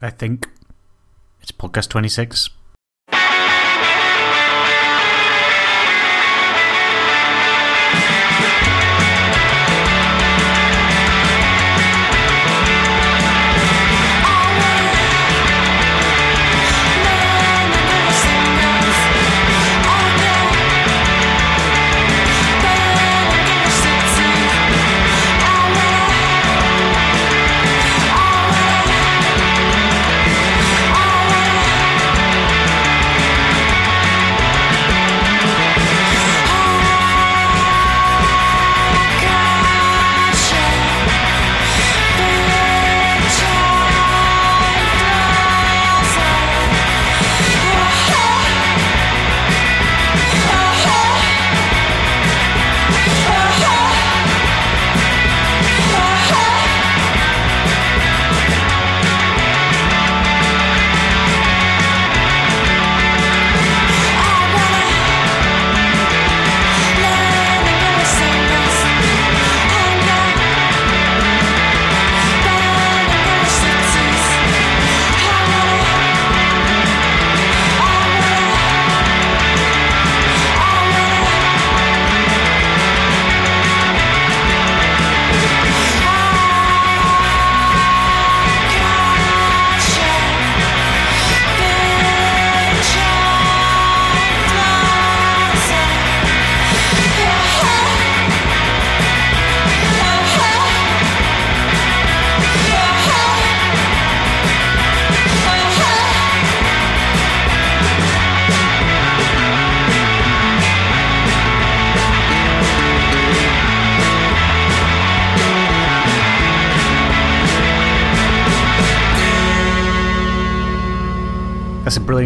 I think it's podcast 26.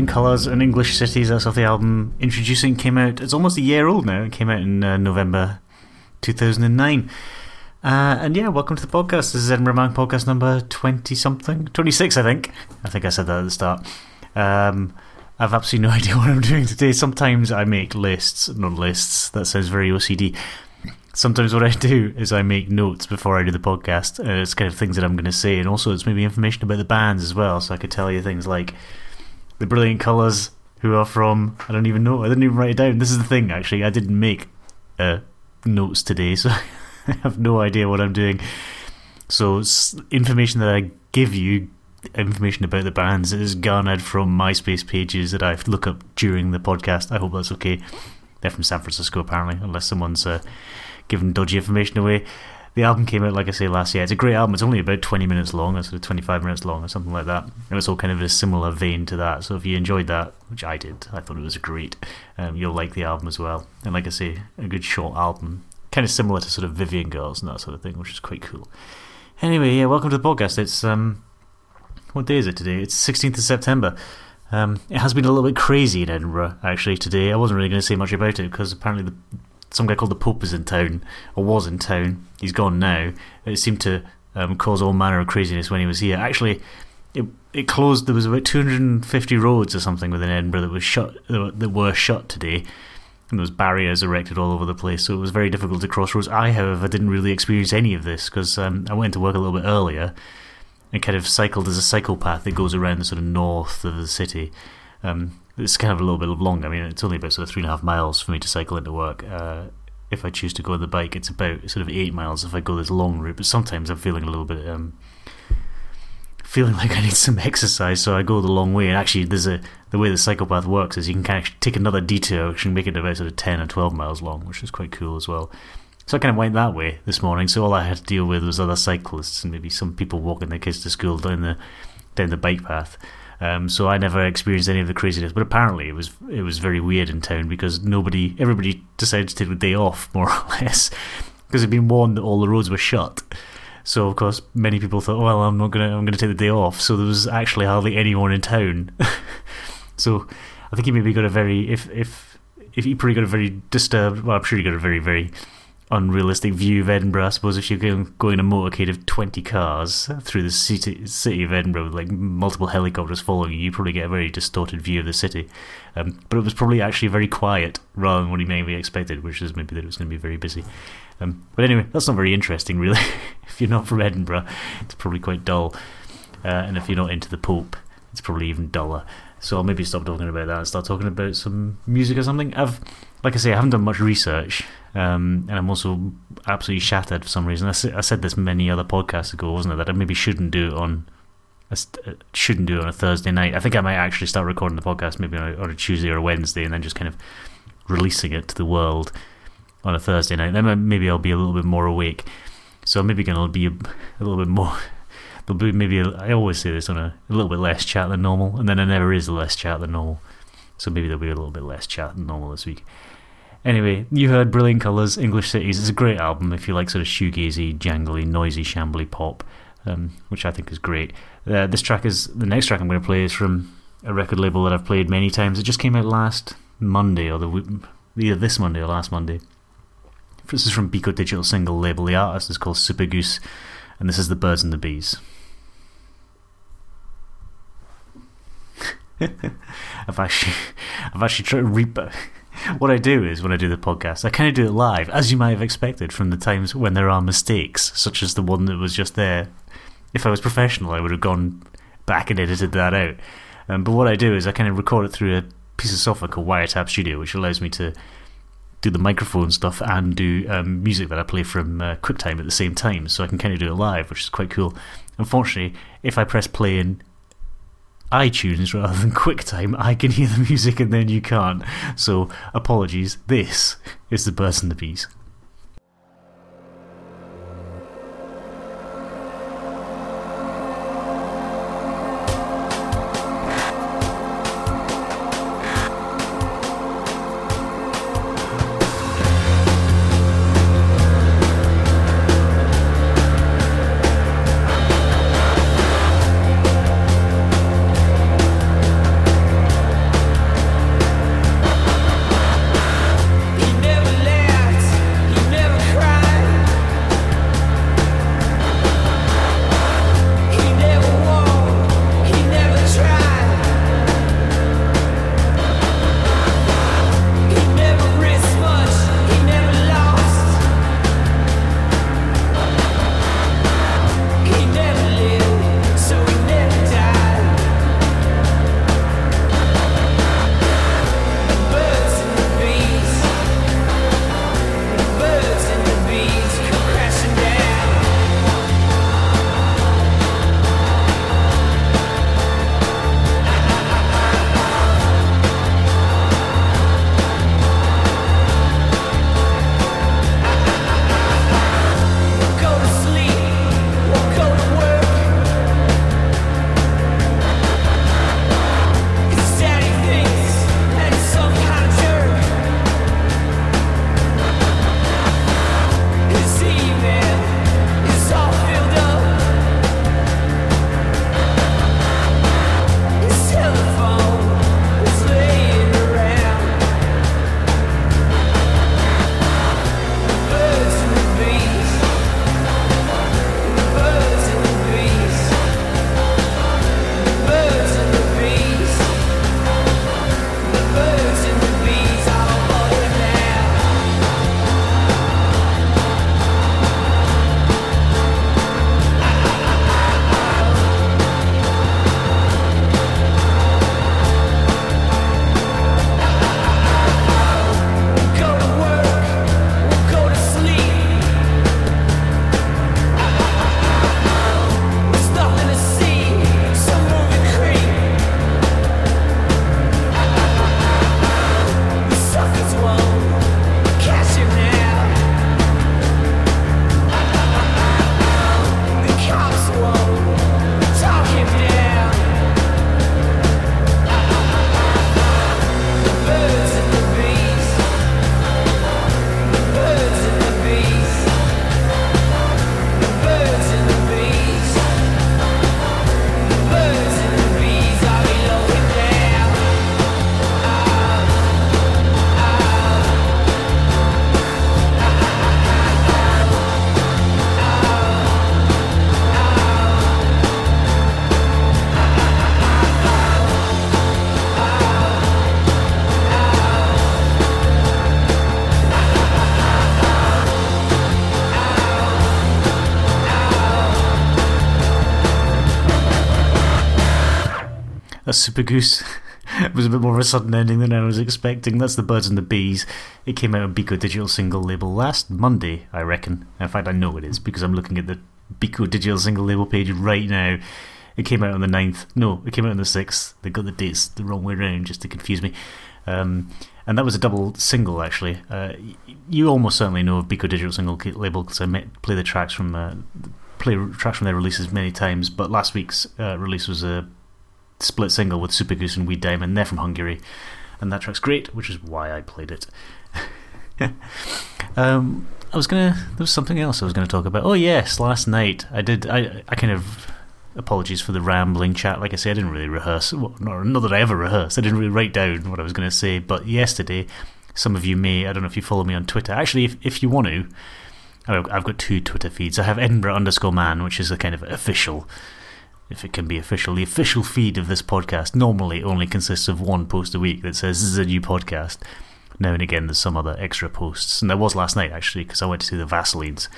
Colours and English cities. That's off the album Introducing. Came out. It's almost a year old now. It came out in uh, November 2009. Uh, and yeah, welcome to the podcast. This is Edinburgh Man podcast number 20 something, 26, I think. I think I said that at the start. Um, I've absolutely no idea what I'm doing today. Sometimes I make lists, not lists. That sounds very OCD. Sometimes what I do is I make notes before I do the podcast. Uh, it's kind of things that I'm going to say, and also it's maybe information about the bands as well. So I could tell you things like the brilliant colors who are from I don't even know I didn't even write it down. This is the thing actually. I didn't make uh, notes today so I have no idea what I'm doing. So information that I give you information about the bands is garnered from MySpace pages that I look up during the podcast. I hope that's okay. They're from San Francisco apparently unless someone's uh, given dodgy information away the album came out, like I say, last year. It's a great album. It's only about 20 minutes long, or sort of 25 minutes long, or something like that. And it's all kind of a similar vein to that. So if you enjoyed that, which I did, I thought it was great, um, you'll like the album as well. And like I say, a good short album. Kind of similar to sort of Vivian Girls and that sort of thing, which is quite cool. Anyway, yeah, welcome to the podcast. It's, um, what day is it today? It's 16th of September. Um, it has been a little bit crazy in Edinburgh, actually, today. I wasn't really going to say much about it because apparently the some guy called the Pope is in town, or was in town. He's gone now. It seemed to um, cause all manner of craziness when he was here. Actually, it it closed. There was about 250 roads or something within Edinburgh that was shut that were shut today. And there was barriers erected all over the place, so it was very difficult to cross roads. I, however, didn't really experience any of this because um, I went to work a little bit earlier and kind of cycled as a cycle path that goes around the sort of north of the city. Um, it's kind of a little bit long. I mean, it's only about sort of three and a half miles for me to cycle into work. Uh, if I choose to go on the bike, it's about sort of eight miles if I go this long route. But sometimes I'm feeling a little bit, um, feeling like I need some exercise, so I go the long way. And actually, there's a the way the cycle path works is you can kind of take another detour, which can make it about sort of ten or twelve miles long, which is quite cool as well. So I kind of went that way this morning. So all I had to deal with was other cyclists and maybe some people walking their kids to school down the down the bike path. Um, so I never experienced any of the craziness. But apparently, it was it was very weird in town because nobody, everybody decided to take the day off more or less because it'd been warned that all the roads were shut. So of course, many people thought, well, I'm not gonna I'm gonna take the day off. So there was actually hardly anyone in town. so I think he maybe got a very if if if he probably got a very disturbed. Well, I'm sure he got a very very unrealistic view of Edinburgh. I suppose if you're going, going a motorcade of 20 cars through the city, city of Edinburgh with like multiple helicopters following you, you probably get a very distorted view of the city. Um, but it was probably actually very quiet rather than what you maybe expected, which is maybe that it was going to be very busy. Um, but anyway, that's not very interesting, really. if you're not from Edinburgh, it's probably quite dull. Uh, and if you're not into the Pope, it's probably even duller. So I'll maybe stop talking about that and start talking about some music or something. I've, like I say, I haven't done much research, um, and I'm also absolutely shattered for some reason. I, said this many other podcasts ago, wasn't it? That I maybe shouldn't do it on, I uh, shouldn't do it on a Thursday night. I think I might actually start recording the podcast maybe on a, on a Tuesday or a Wednesday, and then just kind of releasing it to the world on a Thursday night. Then maybe I'll be a little bit more awake. So I'm maybe going to be a, a little bit more there'll be maybe a, I always say this on a, a little bit less chat than normal, and then there never is less chat than normal. So maybe there'll be a little bit less chat than normal this week. Anyway, you heard Brilliant Colors, English Cities. It's a great album if you like sort of shoegazy, jangly, noisy, shambly pop, um, which I think is great. Uh, this track is the next track I'm going to play is from a record label that I've played many times. It just came out last Monday, or the either this Monday or last Monday. This is from Beko Digital single label. The artist is called Supergoose, and this is The Birds and the Bees. I've actually, I've actually tried to. What I do is when I do the podcast, I kind of do it live, as you might have expected from the times when there are mistakes, such as the one that was just there. If I was professional, I would have gone back and edited that out. Um, but what I do is I kind of record it through a piece of software called Wiretap Studio, which allows me to do the microphone stuff and do um, music that I play from uh, QuickTime at the same time. So I can kind of do it live, which is quite cool. Unfortunately, if I press play in iTunes rather than QuickTime, I can hear the music and then you can't. So, apologies. This is The Birds and the Bees. Supergoose. it was a bit more of a sudden ending than I was expecting. That's the Birds and the Bees. It came out on Beko Digital single label last Monday, I reckon. In fact, I know it is because I'm looking at the Beko Digital single label page right now. It came out on the 9th. No, it came out on the 6th. They got the dates the wrong way around just to confuse me. Um, and that was a double single, actually. Uh, you almost certainly know of Beko Digital single label because I play the tracks from uh, play tracks from their releases many times. But last week's uh, release was a split single with Supergoose and Weed Diamond. They're from Hungary, and that track's great, which is why I played it. um, I was gonna. There was something else I was gonna talk about. Oh yes, last night I did. I I kind of apologies for the rambling chat. Like I said, I didn't really rehearse. Well, not, not that I ever rehearsed. I didn't really write down what I was going to say. But yesterday, some of you may. I don't know if you follow me on Twitter. Actually, if if you want to, I've got two Twitter feeds. I have Edinburgh underscore man, which is a kind of official. If it can be official, the official feed of this podcast normally only consists of one post a week that says this is a new podcast. Now and again, there's some other extra posts, and there was last night actually because I went to see the Vaselines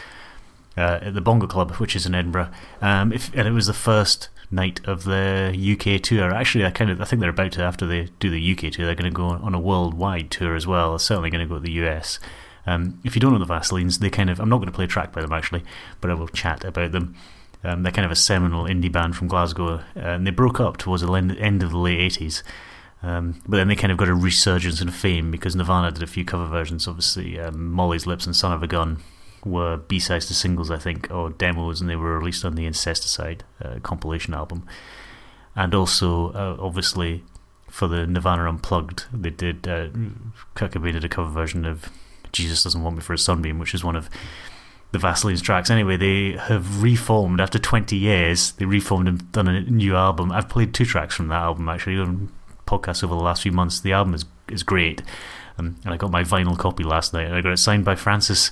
uh, at the Bongo Club, which is in Edinburgh. Um, if, and it was the first night of the UK tour. Actually, I kind of I think they're about to after they do the UK tour, they're going to go on a worldwide tour as well. They're certainly going to go to the US. Um, if you don't know the Vaselines, they kind of I'm not going to play a track by them actually, but I will chat about them. Um, they're kind of a seminal indie band from Glasgow, uh, and they broke up towards the end of the late 80s. Um, but then they kind of got a resurgence in fame because Nirvana did a few cover versions. Obviously, um, Molly's Lips and Son of a Gun were B-sides to singles, I think, or demos, and they were released on the Incesticide uh, compilation album. And also, uh, obviously, for the Nirvana Unplugged, they did uh, Cobain did a cover version of "Jesus Doesn't Want Me for a Sunbeam," which is one of the Vaseline's tracks. Anyway, they have reformed after 20 years. They reformed and done a new album. I've played two tracks from that album actually on podcasts over the last few months. The album is is great, um, and I got my vinyl copy last night. and I got it signed by Frances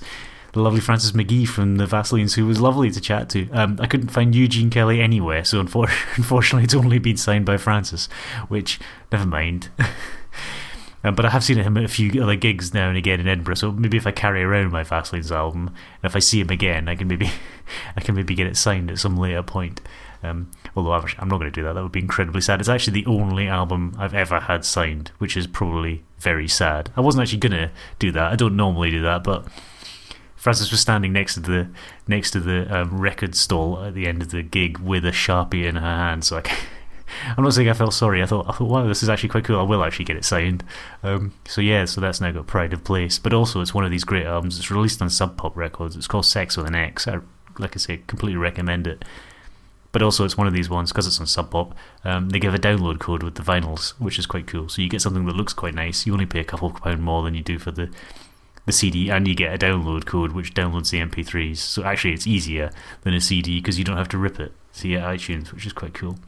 the lovely Frances McKee from the Vaselines, who was lovely to chat to. Um, I couldn't find Eugene Kelly anywhere, so unfortunately, it's only been signed by Frances, which, never mind. um, but I have seen him at a few other gigs now and again in Edinburgh, so maybe if I carry around my Vaselines album, and if I see him again, I can maybe, I can maybe get it signed at some later point. Um, although I'm not going to do that, that would be incredibly sad. It's actually the only album I've ever had signed, which is probably very sad. I wasn't actually going to do that. I don't normally do that, but Frances was standing next to the next to the um, record stall at the end of the gig with a sharpie in her hand. So I, I'm not saying I felt sorry. I thought, I thought, wow, this is actually quite cool. I will actually get it signed. Um, so yeah, so that's now got pride of place. But also, it's one of these great albums. It's released on Sub Pop Records. It's called Sex with an X. I, like I say, completely recommend it. But also, it's one of these ones because it's on Sub Pop. Um, they give a download code with the vinyls, which is quite cool. So you get something that looks quite nice. You only pay a couple of pound more than you do for the the CD and you get a download code which downloads the MP3s. So actually, it's easier than a CD because you don't have to rip it. So yeah, iTunes, which is quite cool.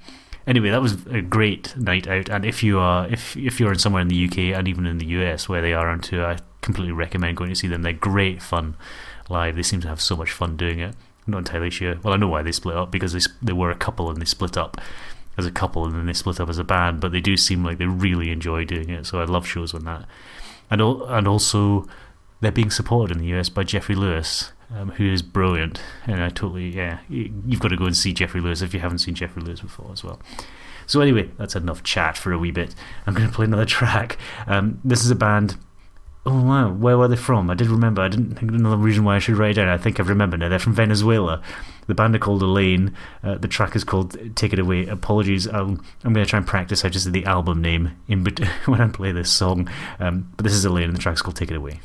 Anyway, that was a great night out, and if you are if if you're in somewhere in the UK and even in the US where they are on tour, I completely recommend going to see them. They're great fun live. They seem to have so much fun doing it. I'm not entirely sure. Well, I know why they split up because they they were a couple and they split up as a couple and then they split up as a band. But they do seem like they really enjoy doing it. So I love shows on that, and and also they're being supported in the US by Jeffrey Lewis, um, who is brilliant. And I totally, yeah, you've got to go and see Jeffrey Lewis if you haven't seen Jeffrey Lewis before as well. So, anyway, that's enough chat for a wee bit. I'm going to play another track. Um, this is a band. Oh, wow. Where were they from? I did remember. I didn't think of another reason why I should write it down. I think I've remembered now. They're from Venezuela. The band are called Elaine. Uh, the track is called Take It Away. Apologies. I'm, I'm going to try and practice how to say the album name in when I play this song. Um, but this is Elaine, and the track's called Take It Away.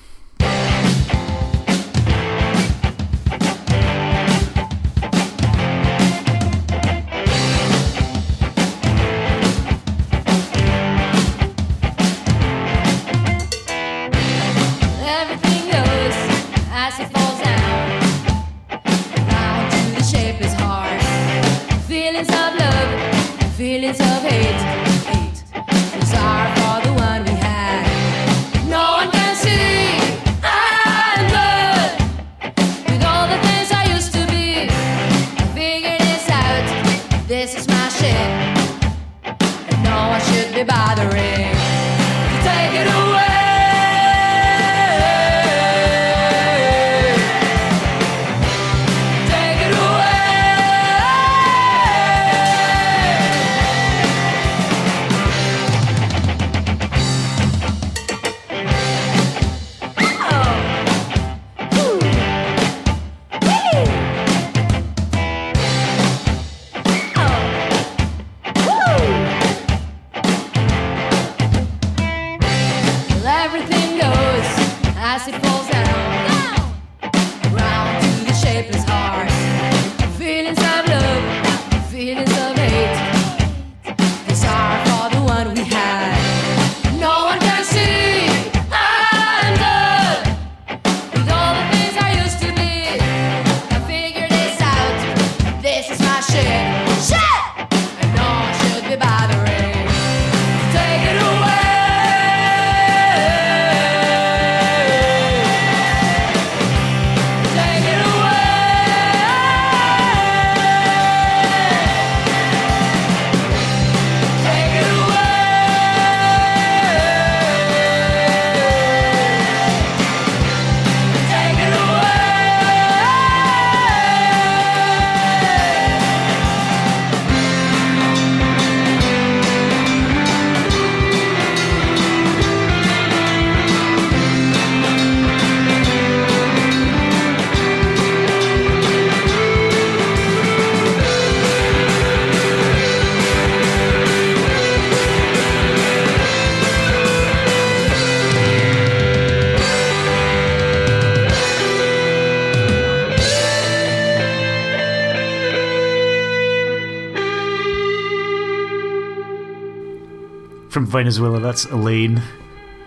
Venezuela. That's Elaine.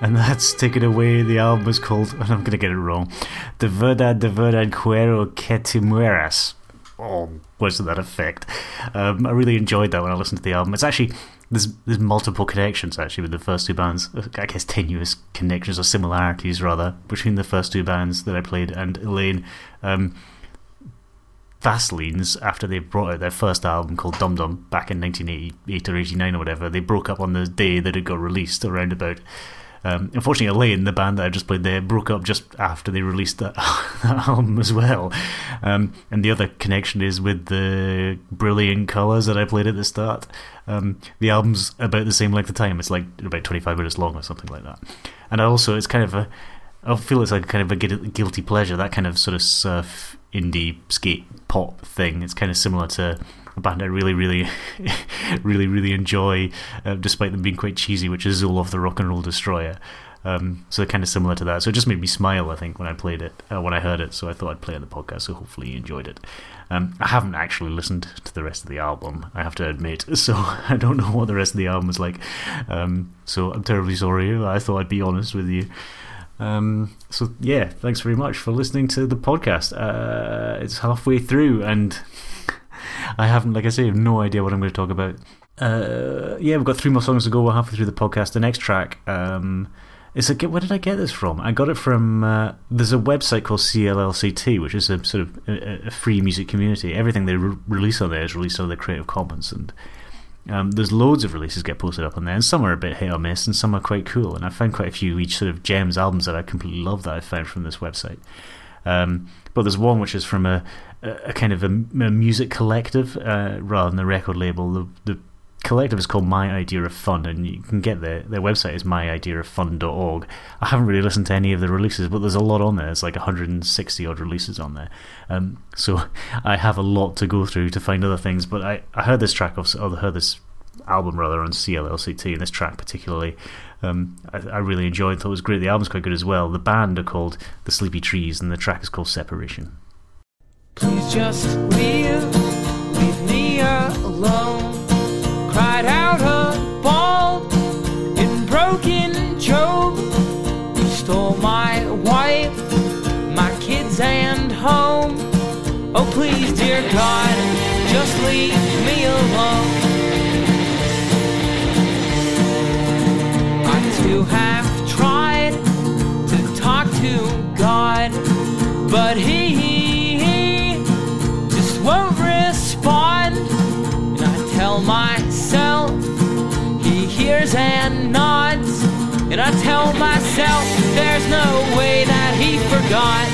And that's taken away. The album is called, and I'm going to get it wrong, De Verdad, De Verdad Quiero Que Te Mueras. Oh, to that effect. Um, I really enjoyed that when I listened to the album. It's actually, there's, there's multiple connections actually with the first two bands. I guess tenuous connections or similarities rather between the first two bands that I played and Elaine. Um, Vaseline's, after they brought out their first album called Dum Dum back in 1988 or 89 or whatever, they broke up on the day that it got released around about. Um, unfortunately, Elaine, the band that I just played there, broke up just after they released that, that album as well. Um, and the other connection is with the Brilliant Colors that I played at the start. Um, the album's about the same length of time. It's like about 25 minutes long or something like that. And also, it's kind of a. I feel it's like kind of a guilty pleasure, that kind of sort of surf indie skate pop thing. It's kind of similar to a band I really, really, really, really enjoy, uh, despite them being quite cheesy, which is Zolof the Rock and Roll Destroyer. Um, so kind of similar to that. So it just made me smile, I think, when I played it, uh, when I heard it. So I thought I'd play it on the podcast. So hopefully you enjoyed it. Um, I haven't actually listened to the rest of the album, I have to admit. So I don't know what the rest of the album is like. Um, so I'm terribly sorry. I thought I'd be honest with you. Um, so yeah, thanks very much for listening to the podcast. Uh, it's halfway through, and I haven't, like I say, have no idea what I'm going to talk about. Uh, yeah, we've got three more songs to go. We're halfway through the podcast. The next track um, is a. Where did I get this from? I got it from. Uh, there's a website called CLLCT, which is a sort of a, a free music community. Everything they re- release on there is released under the Creative Commons, and um, there's loads of releases get posted up on there, and some are a bit hit or miss, and some are quite cool. And I found quite a few each sort of gems albums that I completely love that I found from this website. Um, but there's one which is from a, a kind of a, a music collective uh, rather than a record label. The, the collective is called My Idea of Fun, and you can get their their website is myideaoffun.org. I haven't really listened to any of the releases, but there's a lot on there. There's like 160 odd releases on there, um, so I have a lot to go through to find other things. But I, I heard this track of, or heard this album rather on CLLCT, and this track particularly, um, I, I, really enjoyed. Thought it was great. The album's quite good as well. The band are called the Sleepy Trees, and the track is called Separation. Please just leave, leave me alone. God, just leave me alone. I too have tried to talk to God, but He just won't respond. And I tell myself he hears and nods. And I tell myself there's no way that he forgot.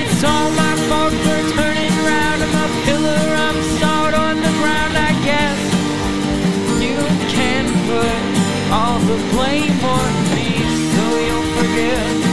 It's all my fault for turning round. I'm a pillar, I'm sawed on the ground, I guess. You can put all the blame on me so you'll forget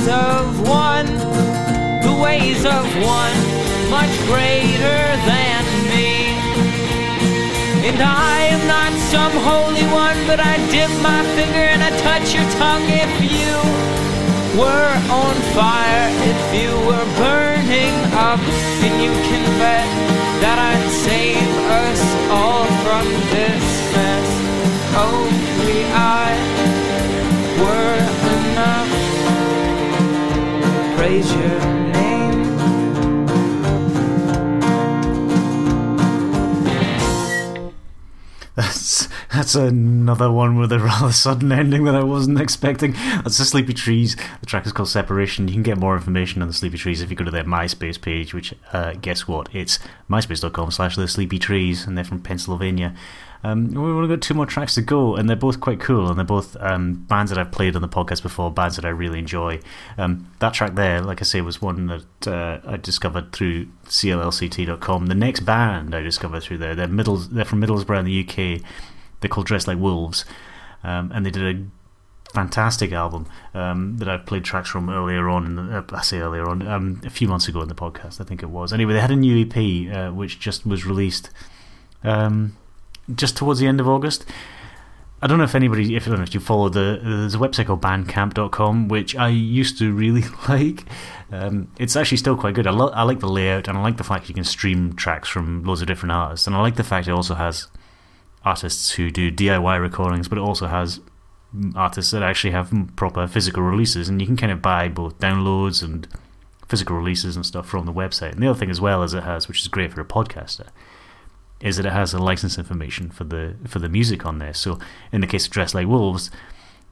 ways of one, the ways of one much greater than me. And I am not some holy one, but I dip my finger and I touch your tongue if you were on fire, if you were burning up, and you can bet that I'd save us all from this mess. Only I were enough. Your name. That's that's That's another one with a rather sudden ending that I wasn't expecting. That's the Sleepy Trees. The track is called Separation. You can get more information on the Sleepy Trees if you go to their MySpace page, which, uh, guess what? It's myspace.com slash the Sleepy Trees, and they're from Pennsylvania. Um, we've only got two more tracks to go, and they're both quite cool, and they're both um, bands that I've played on the podcast before, bands that I really enjoy. Um, that track there, like I say, was one that uh, I discovered through CLLCT.com. The next band I discovered through there, they're, Middles, they're from Middlesbrough in the UK. They're called Dressed Like Wolves, um, and they did a fantastic album um, that I've played tracks from earlier on. In the, uh, I say earlier on, um, a few months ago in the podcast, I think it was. Anyway, they had a new EP uh, which just was released um, just towards the end of August. I don't know if anybody, if, I don't know if you follow the, there's a website called bandcamp.com, which I used to really like. Um, it's actually still quite good. I, I like the layout and I like the fact you can stream tracks from loads of different artists. And I like the fact it also has artists who do DIY recordings, but it also has artists that actually have proper physical releases. And you can kind of buy both downloads and physical releases and stuff from the website. And the other thing as well as it has, which is great for a podcaster, is that it has the license information for the for the music on there. So in the case of Dressed Like Wolves,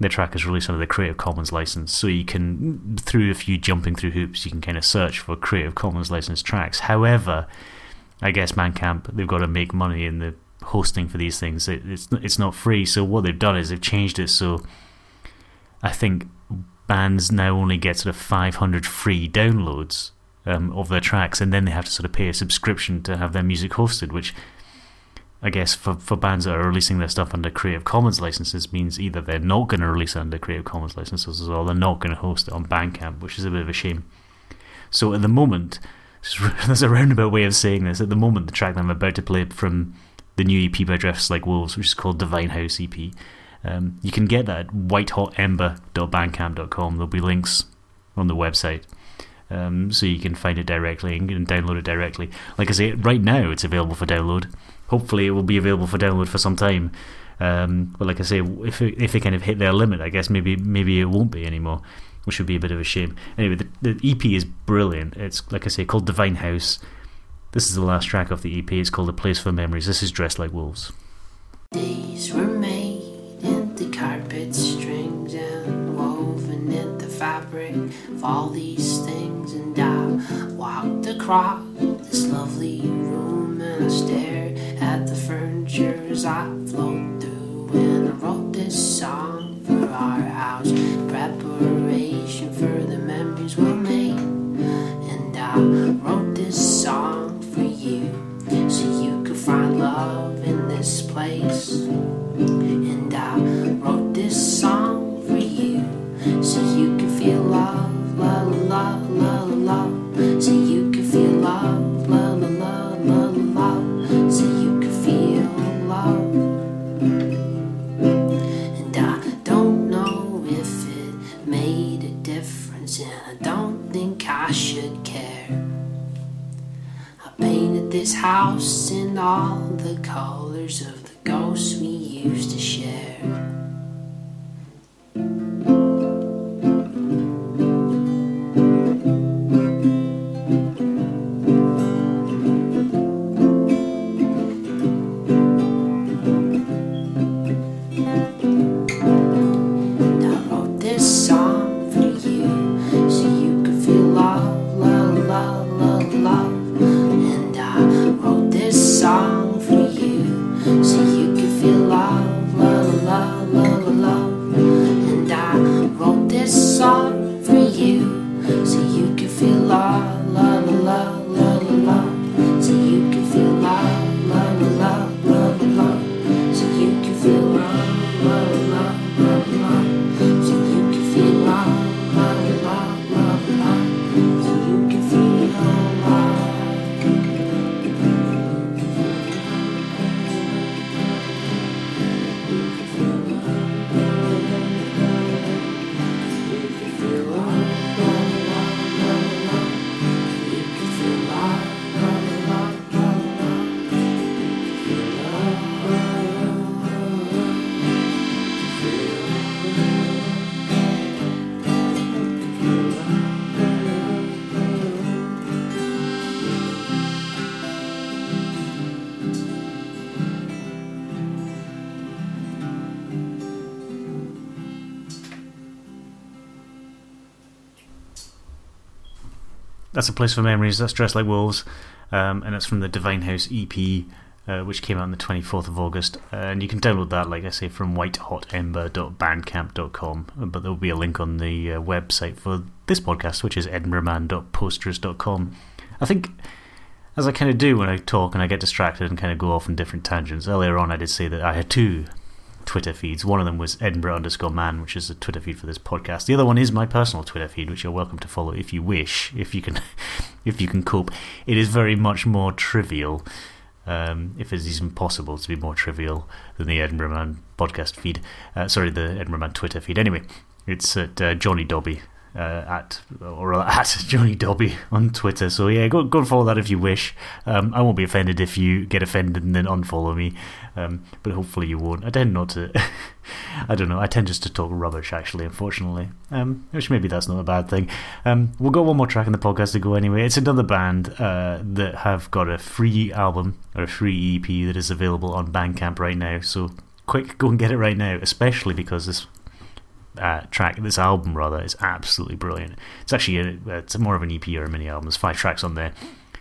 the track is released under the Creative Commons license. So you can, through a few jumping through hoops, you can kind of search for Creative Commons licensed tracks. However, I guess Bandcamp they've got to make money in the hosting for these things. It, it's it's not free. So what they've done is they've changed it so I think bands now only get sort of 500 free downloads um, of their tracks, and then they have to sort of pay a subscription to have their music hosted, which I guess for, for bands that are releasing their stuff under Creative Commons licenses means either they're not going to release it under Creative Commons licenses or they're not going to host it on Bandcamp, which is a bit of a shame. So at the moment, there's a roundabout way of saying this. At the moment, the track that I'm about to play from the new EP by Dressed Like Wolves, which is called Divine House EP, um, you can get that at whitehotember.bandcamp.com. There'll be links on the website. Um, so you can find it directly and download it directly. Like I say, right now it's available for download hopefully it will be available for download for some time. Um, but like I say, if if they kind of hit their limit, I guess maybe maybe it won't be anymore, which would be a bit of a shame. Anyway, the, the EP is brilliant. It's like I say, called Divine House. This is the last track of the EP. It's called A Place for Memories. This is Dressed Like Wolves. These were made into carpet strings and woven into fabric of all these things, and I walked across this lovely room and stared the as I float through. And I wrote this song for our house, preparation for the memories we'll make. And I wrote this song for you, so you could find love in this place. House in all the colors of the ghosts we used to share. That's a place for memories. That's dressed like wolves, um, and it's from the Divine House EP. Uh, which came out on the 24th of August. Uh, and you can download that, like I say, from whitehotember.bandcamp.com. But there will be a link on the uh, website for this podcast, which is edinburghman.posterous.com. I think, as I kind of do when I talk and I get distracted and kind of go off on different tangents, earlier on I did say that I had two Twitter feeds. One of them was Edinburgh underscore man, which is the Twitter feed for this podcast. The other one is my personal Twitter feed, which you're welcome to follow if you wish, if you can, if you can cope. It is very much more trivial um, if it's even possible to be more trivial than the Edinburgh Man podcast feed. Uh, sorry, the Edinburgh Man Twitter feed. Anyway, it's at uh, Johnny Dobby. Uh, at or at Johnny Dobby on Twitter. So yeah, go go and follow that if you wish. Um, I won't be offended if you get offended and then unfollow me, um, but hopefully you won't. I tend not to. I don't know. I tend just to talk rubbish, actually. Unfortunately, um, which maybe that's not a bad thing. Um, we'll go one more track in the podcast to go anyway. It's another band uh, that have got a free album or a free EP that is available on Bandcamp right now. So quick, go and get it right now, especially because this uh, track, this album rather, is absolutely brilliant. It's actually a, it's more of an EP or a mini album. There's five tracks on there.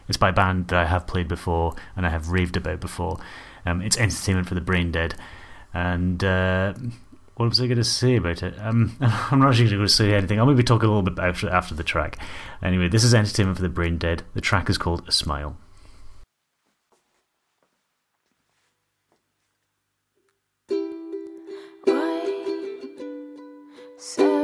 It's by a band that I have played before and I have raved about before. Um, it's Entertainment for the Brain Dead. And uh, what was I going to say about it? Um, I'm not actually going to say anything. I'll maybe talk a little bit about after the track. Anyway, this is Entertainment for the Brain Dead. The track is called A Smile. So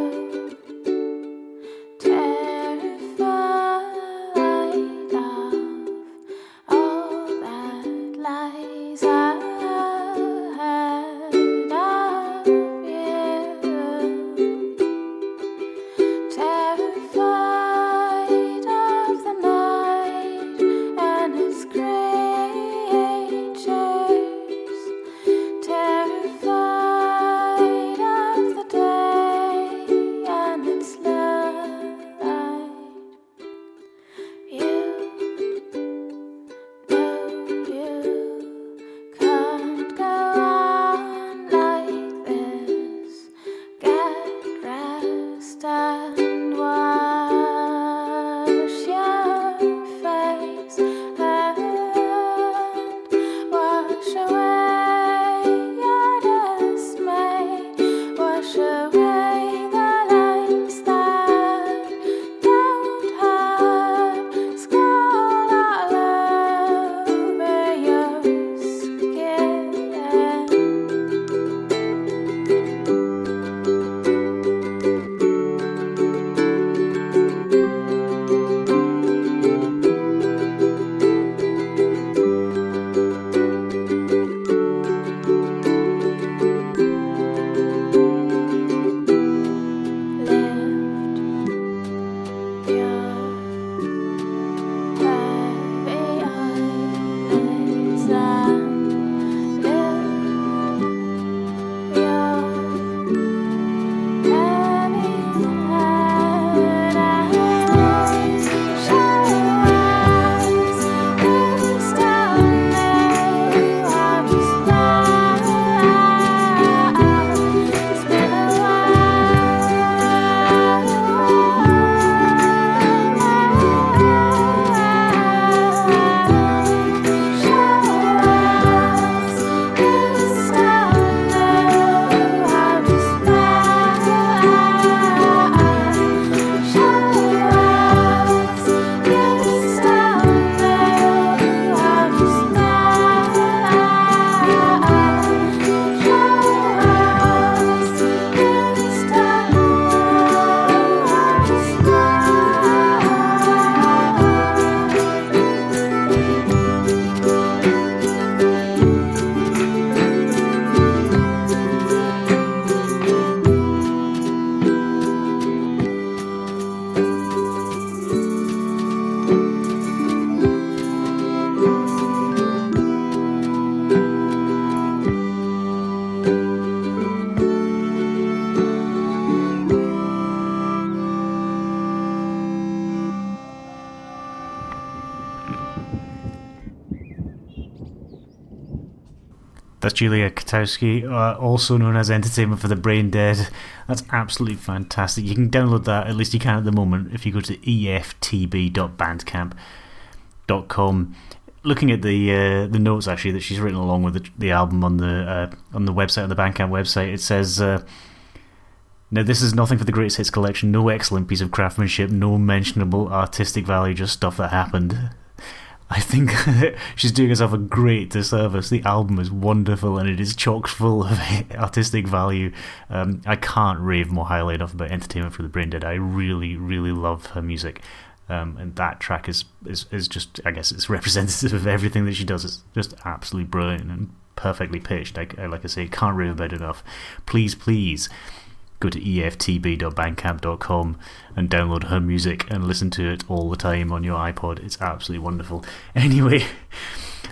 That's Julia Kotowski, uh, also known as Entertainment for the Brain Dead. That's absolutely fantastic. You can download that, at least you can at the moment, if you go to eftb.bandcamp.com. Looking at the uh, the notes actually that she's written along with the, the album on the uh, on the website on the Bandcamp website, it says. Uh, now, this is nothing for the greatest hits collection, no excellent piece of craftsmanship, no mentionable artistic value, just stuff that happened. I think she's doing herself a great disservice. The album is wonderful and it is chock full of artistic value. Um, I can't rave more highly enough about Entertainment for the Brain Dead. I really, really love her music. Um, and that track is, is, is just, I guess, it's representative of everything that she does. It's just absolutely brilliant and perfectly pitched. I, like I say, can't rave about it enough. Please, please go to eftb.bandcamp.com and download her music and listen to it all the time on your iPod. It's absolutely wonderful. Anyway,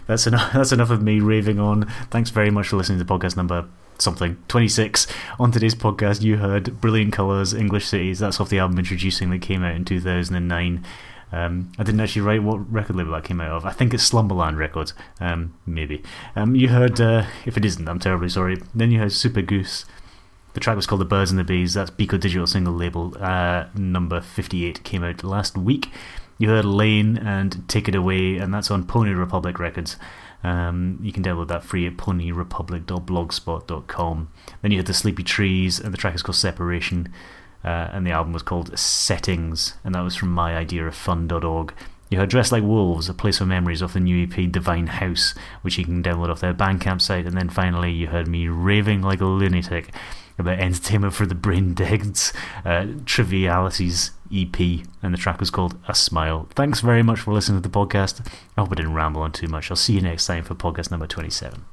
that's enough. That's enough of me raving on. Thanks very much for listening to podcast number something 26. On today's podcast, you heard Brilliant Colors, English Cities. That's off the album Introducing that came out in 2009. Um, I didn't actually write what record label that came out of. I think it's Slumberland Records. Um, maybe. Um, you heard, uh, if it isn't, I'm terribly sorry. Then you heard Supergoose the track was called The Birds and the Bees. That's Beko Digital single label uh, number 58. Came out last week. You heard Elaine and Take It Away, and that's on Pony Republic Records. Um, you can download that free at ponyrepublic.blogspot.com. Then you had The Sleepy Trees, and the track is called Separation. Uh, and the album was called Settings, and that was from myideaoffun.org. You heard Dressed Like Wolves, A Place for Memories off the new EP Divine House, which you can download off their Bandcamp site. And then finally, you heard me raving like a lunatic about entertainment for the brain deads, uh, Trivialities EP, and the track was called A Smile. Thanks very much for listening to the podcast. I hope I didn't ramble on too much. I'll see you next time for podcast number 27.